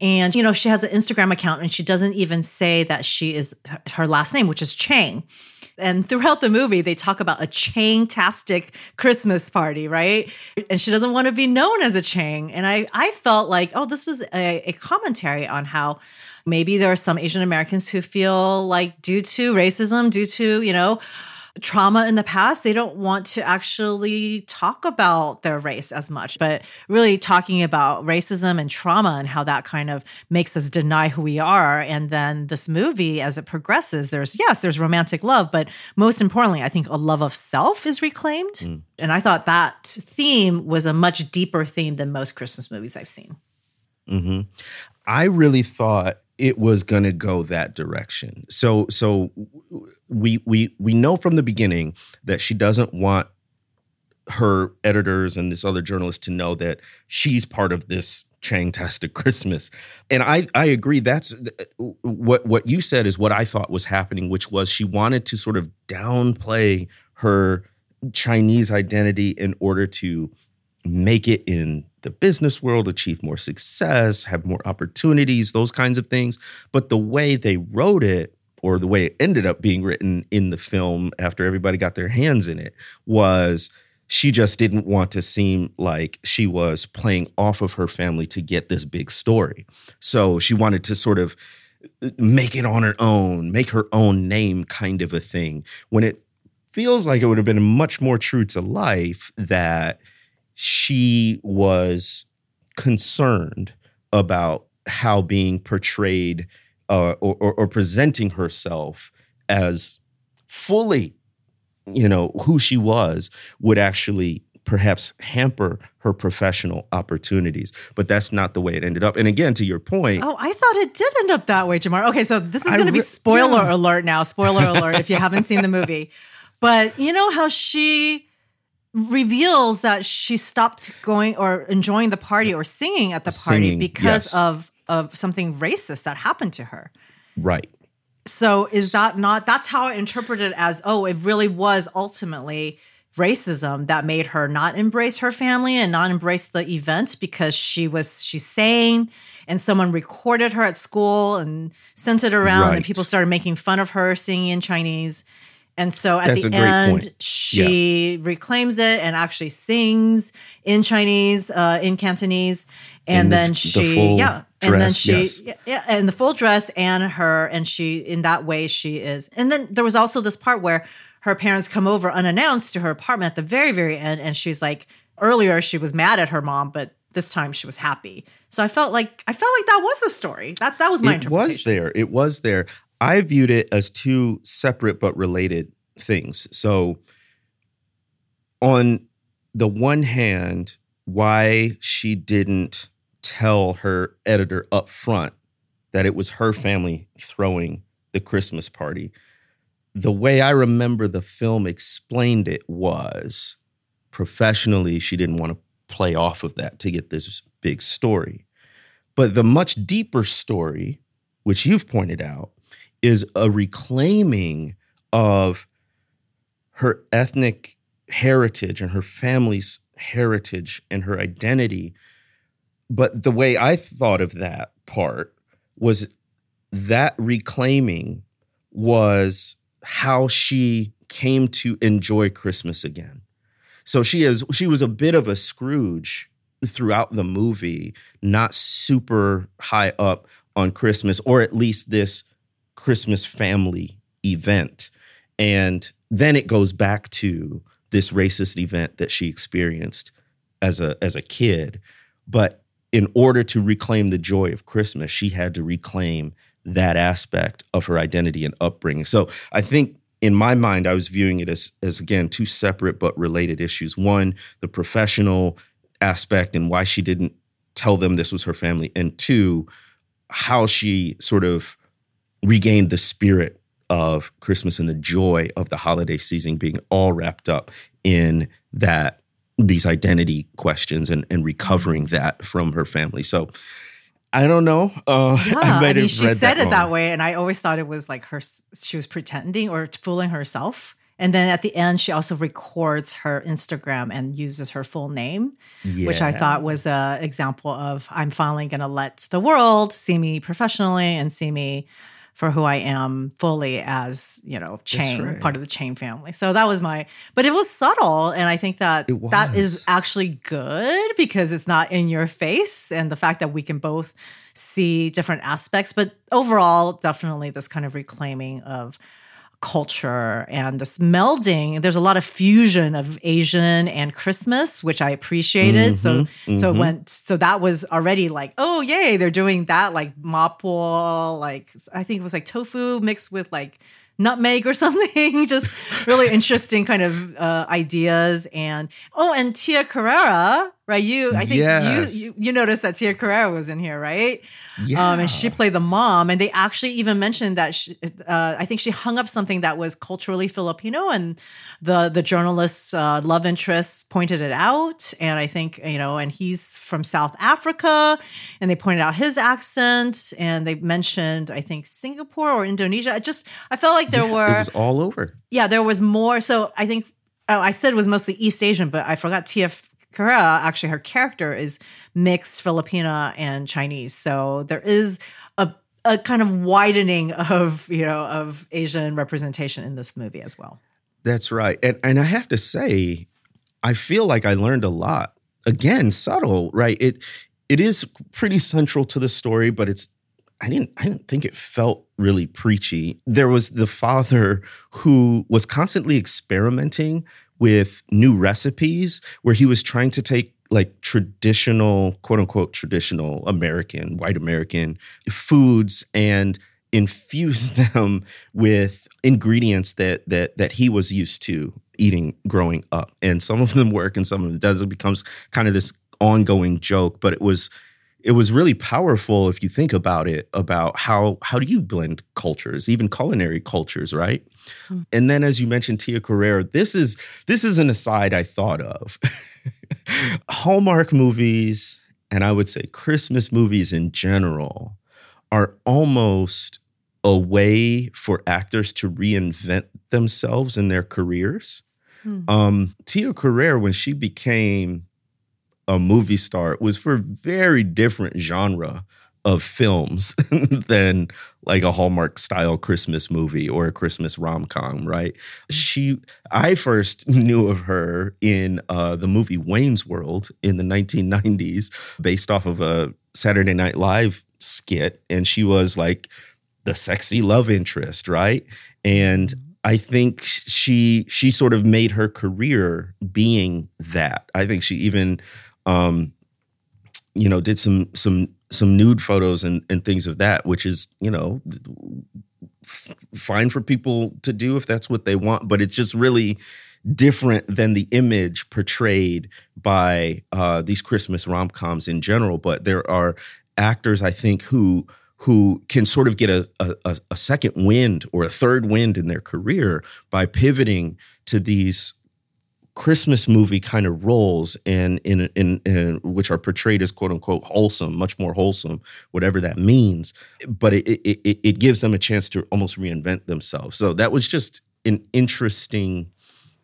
And, you know, she has an Instagram account and she doesn't even say that she is her last name, which is Chang. And throughout the movie, they talk about a Chang-tastic Christmas party, right? And she doesn't want to be known as a Chang. And I, I felt like, oh, this was a, a commentary on how maybe there are some Asian Americans who feel like due to racism, due to, you know, trauma in the past, they don't want to actually talk about their race as much, but really talking about racism and trauma and how that kind of makes us deny who we are. And then this movie, as it progresses, there's, yes, there's romantic love, but most importantly, I think a love of self is reclaimed. Mm. And I thought that theme was a much deeper theme than most Christmas movies I've seen. Mm-hmm. I really thought it was going to go that direction. So so we we we know from the beginning that she doesn't want her editors and this other journalist to know that she's part of this Changtastic Christmas. And I I agree that's uh, what what you said is what I thought was happening which was she wanted to sort of downplay her Chinese identity in order to make it in the business world, achieve more success, have more opportunities, those kinds of things. But the way they wrote it, or the way it ended up being written in the film after everybody got their hands in it, was she just didn't want to seem like she was playing off of her family to get this big story. So she wanted to sort of uh, make it on her own, make her own name kind of a thing. When it feels like it would have been much more true to life that she was concerned about how being portrayed uh, or, or, or presenting herself as fully, you know, who she was would actually perhaps hamper her professional opportunities. But that's not the way it ended up. And again, to your point. Oh, I thought it did end up that way, Jemar. Okay, so this is going to be spoiler yeah. alert now. Spoiler alert if you haven't seen the movie. But you know how she reveals that she stopped going or enjoying the party or singing at the party singing, because yes. of of something racist that happened to her. Right. So is that not that's how I interpret it as oh it really was ultimately racism that made her not embrace her family and not embrace the event because she was she's saying and someone recorded her at school and sent it around right. and people started making fun of her singing in Chinese and so at That's the end, she reclaims it and actually sings in Chinese, uh, in Cantonese, and In then the she, full yeah, and then she, yes. yeah, yeah, and the full dress and her, and she, in that way, she is. And then there was also this part where her parents come over unannounced to her apartment at the very, very end, and she's like, earlier she was mad at her mom, but this time she was happy. So I felt like I felt like that was the story. That that was my interpretation. it interpretation. was there. It was there. I viewed it as two separate but related things. So, on the one hand, why she didn't tell her editor up front that it was her family throwing the Christmas party. The way I remember the film explained it was professionally, she didn't want to play off of that to get this big story. But the much deeper story, which you've pointed out, is a reclaiming of her ethnic heritage and her family's heritage and her identity. But the way I thought of that part was that reclaiming was how she came to enjoy Christmas again. So she is she was a bit of a Scrooge throughout the movie, not super high up on Christmas, or at least this Christmas family event. And then it goes back to this racist event that she experienced as a as a kid. But in order to reclaim the joy of Christmas, she had to reclaim that aspect of her identity and upbringing. So I think in my mind, I was viewing it as as again two separate but related issues. One, the professional aspect and why she didn't tell them this was her family, and two, how she sort of regained the spirit of Christmas and the joy of the holiday season being all wrapped up in that these identity questions and, and recovering that from her family. So I don't know. Uh, Yeah, I I, mean, she said it that way, and I always thought it was like her. She was pretending or fooling herself. And then at the end, she also records her Instagram and uses her full name, which I thought was a example of I'm finally going to let the world see me professionally and see me for who I am fully as you know Chang right. part of the Chang family. So that was my, but it was subtle, and I think that that is actually good because it's not in your face, and the fact that we can both see different aspects. But overall, definitely this kind of reclaiming of culture and this melding. There's a lot of fusion of Asian and Christmas, which I appreciated. so so mhm. when so that was already like, oh yay, they're doing that like mapo, like I think it was like tofu mixed with like nutmeg or something. Just really interesting kind of uh, ideas. And oh, and Tia Carrere, right? You, I think Yes. you, you you noticed that Tia Carrere was in here, right? Yeah. Um, and she played the mom, and they actually even mentioned that she, uh, I think she hung up something that was culturally Filipino, and the the journalist's uh, love interest pointed it out. And I think you know, and he's from South Africa, and they pointed out his accent, and they mentioned I think Singapore or Indonesia. I just I felt like there Yeah, were it was all over. yeah, there was more. So I think oh, I said it was mostly East Asian, but I forgot Tia Carrere. Actually, her character is mixed Filipina and Chinese. So there is a a kind of widening of you know of Asian representation in this movie as well. That's right. And and I have to say, I feel like I learned a lot. Again, subtle, right? It it is pretty central to the story, but it's I didn't I didn't think it felt really preachy. There was the father who was constantly experimenting with new recipes where he was trying to take like traditional, quote unquote, traditional American, white American foods and infuse them with ingredients that that that he was used to eating growing up. And some of them work and some of them doesn't. Becomes kind of this ongoing joke, but it was it was really powerful if you think about it about how how do you blend cultures even culinary cultures right Mm. and then as you mentioned tia carrere this is this is an aside i thought of hallmark movies and i would say christmas movies in general are almost a way for actors to reinvent themselves in their careers Hmm. um tia carrere when she became a movie star was for a very different genre of films than like a Hallmark style Christmas movie or a Christmas rom com, right? She, I first knew of her in uh, the movie Wayne's World in the 1990s, based off of a Saturday Night Live skit, and she was like the sexy love interest, right? And I think she she sort of made her career being that. I think she even um you know did some some some nude photos and and things of that which is, you know, f- fine for people to do if that's what they want, but it's just really different than the image portrayed by uh, these Christmas rom coms in general. But there are actors, I think, who who can sort of get a, a, a second wind or a third wind in their career by pivoting to these Christmas movie kind of roles and in, in, in which are portrayed as quote unquote wholesome, much more wholesome, whatever that means. But it, it, it gives them a chance to almost reinvent themselves. So that was just an interesting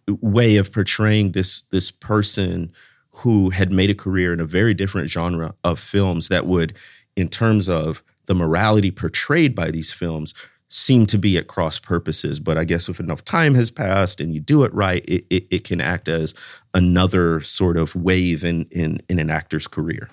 way of portraying this this person who had made a career in a very different genre of films that would, in terms of the morality portrayed by these films seem to be at cross purposes. But I guess if enough time has passed and you do it right, it, it, it can act as another sort of wave in, in, in an actor's career.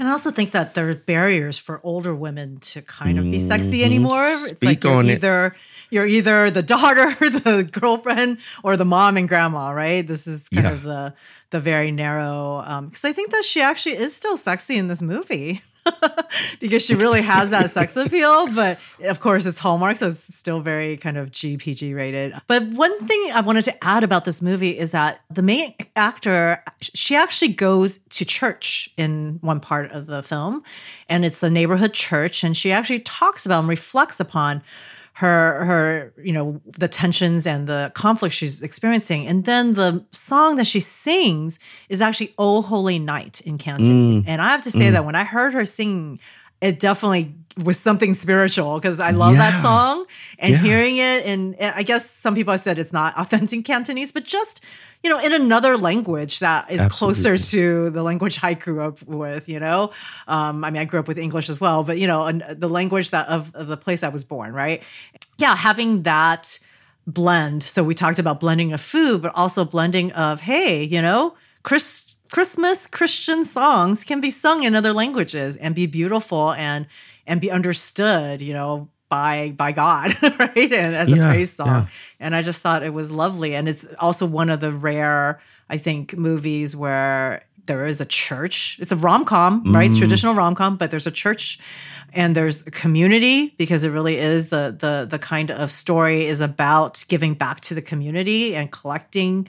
And I also think that there are barriers for older women to kind of be sexy mm-hmm. anymore. Speak it's like you're either it. you're either the daughter, the girlfriend, or the mom and grandma, right? This is kind yeah. of the the very narrow because um, I think that she actually is still sexy in this movie. because she really has that sex appeal. But of course, it's Hallmark, so it's still very kind of GPG rated. But one thing I wanted to add about this movie is that the main actor, she actually goes to church in one part of the film, and it's the neighborhood church, and she actually talks about and reflects upon her her you know the tensions and the conflict she's experiencing and then the song that she sings is actually oh holy night in cantonese mm. and i have to say mm. that when i heard her sing it definitely was something spiritual because I love yeah. that song and yeah. hearing it. And I guess some people have said it's not authentic Cantonese, but just, you know, in another language that is Absolutely. closer to the language I grew up with, you know? Um, I mean, I grew up with English as well, but, you know, the language that of, of the place I was born, right? Yeah, having that blend. So we talked about blending of food, but also blending of, hey, you know, Chris Christmas Christian songs can be sung in other languages and be beautiful and and be understood, you know, by by God, right? And as yeah, a praise song. Yeah. And I just thought it was lovely. And it's also one of the rare, I think, movies where there is a church. It's a rom com, right? It's mm. traditional rom com, but there's a church and there's a community because it really is the the the kind of story is about giving back to the community and collecting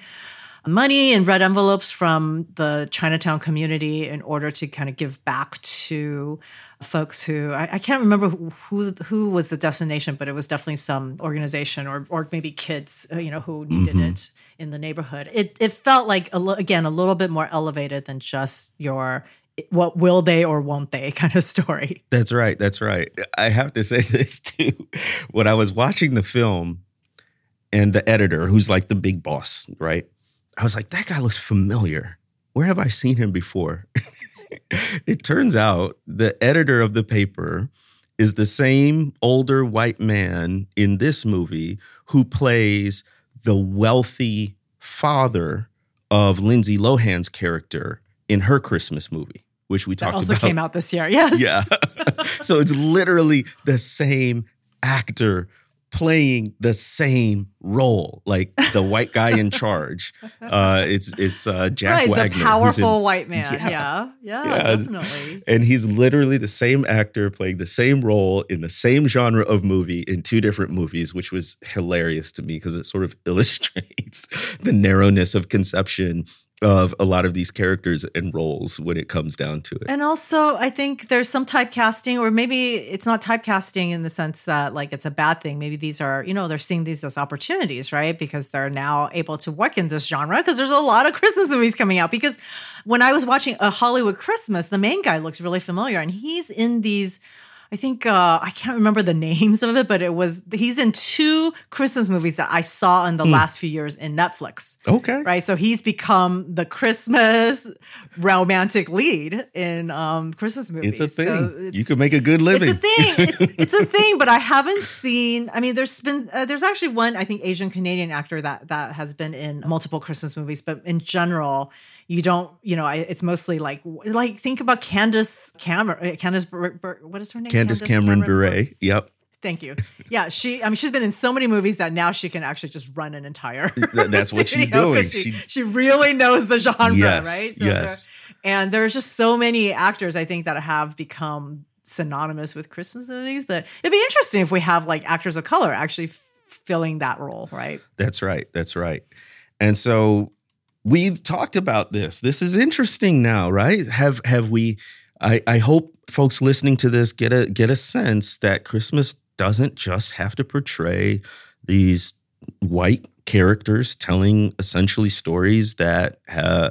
money in red envelopes from the Chinatown community in order to kind of give back to folks who I, I, can't remember who who was the destination, but it was definitely some organization or or maybe kids, uh, you know, who needed mm-hmm. it in the neighborhood. It it felt like a, again a little bit more elevated than just your what will they or won't they kind of story. That's right. That's right. I have to say this too. When I was watching the film and the editor, who's like the big boss, right? I was like, that guy looks familiar. Where have I seen him before? it turns out the editor of the paper is the same older white man in this movie who plays the wealthy father of Lindsay Lohan's character in her Christmas movie, which we that talked also about. Also came out this year, yes. Yeah. so it's literally the same actor playing the same role, like the white guy in charge. Uh, it's it's uh, Jack right, Wagner, the powerful in, white man. Yeah, yeah, yeah, yeah, definitely. And he's literally the same actor playing the same role in the same genre of movie in two different movies, which was hilarious to me because it sort of illustrates the narrowness of conception of a lot of these characters and roles when it comes down to it. And also, I think there's some typecasting, or maybe it's not typecasting in the sense that like it's a bad thing. Maybe these are, you know, they're seeing these as opportunities, right? Because they're now able to work in this genre because there's a lot of Christmas movies coming out. Because when I was watching a Hollywood Christmas, the main guy looks really familiar and he's in these I think uh, I can't remember the names of it, but it was he's in two Christmas movies that I saw in the Hmm. last few years in Netflix. Okay. Right, so he's become the Christmas romantic lead in um, Christmas movies. It's a thing. So you it's- could make a good living. It's a thing. It's, it's a thing, but I haven't seen. I mean, there's been uh, there's actually one I think Asian Canadian actor that that has been in multiple Christmas movies, but in general, you don't. You know, I, it's mostly like like think about Candace Cameron. Uh, Candace, Bur- Bur- what is her name? Candace Cameron Bure. Yep. Thank you. Yeah, she. I mean, she's been in so many movies that now she can actually just run an entire. That's what she's doing. She, She- she really knows the genre, Yes, right? yes. there- And there's just so many actors I think that have become synonymous with Christmas movies. But it'd be interesting if we have like actors of color actually f- filling that role, right? That's right. That's right. And so we've talked about this. This is interesting now, right? Have have we I, I hope folks listening to this get a get a sense that Christmas doesn't just have to portray these white characters telling essentially stories that uh,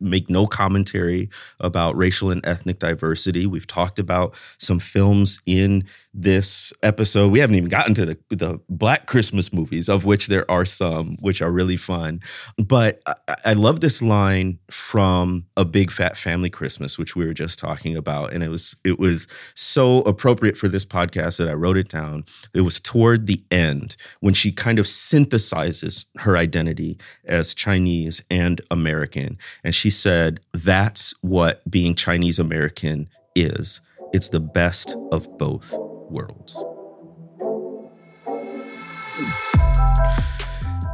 make no commentary about racial and ethnic diversity. We've talked about some films in this episode. We haven't even gotten to the the Black Christmas movies, of which there are some, which are really fun. But I, I love this line from A Big Fat Family Christmas, which we were just talking about, and it was it was so appropriate for this podcast that I wrote it down. It was toward the end when she kind of synthesizes her identity as Chinese and American, and she said, "That's what being Chinese American is. It's the best of both worlds."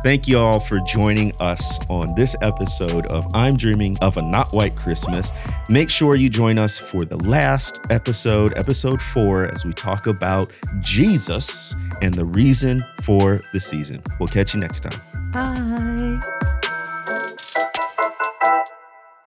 Thank you all for joining us on this episode of I'm Dreaming of a Not White Christmas. Make sure you join us for the last episode, episode four, as we talk about Jesus and the reason for the season. We'll catch you next time. Bye.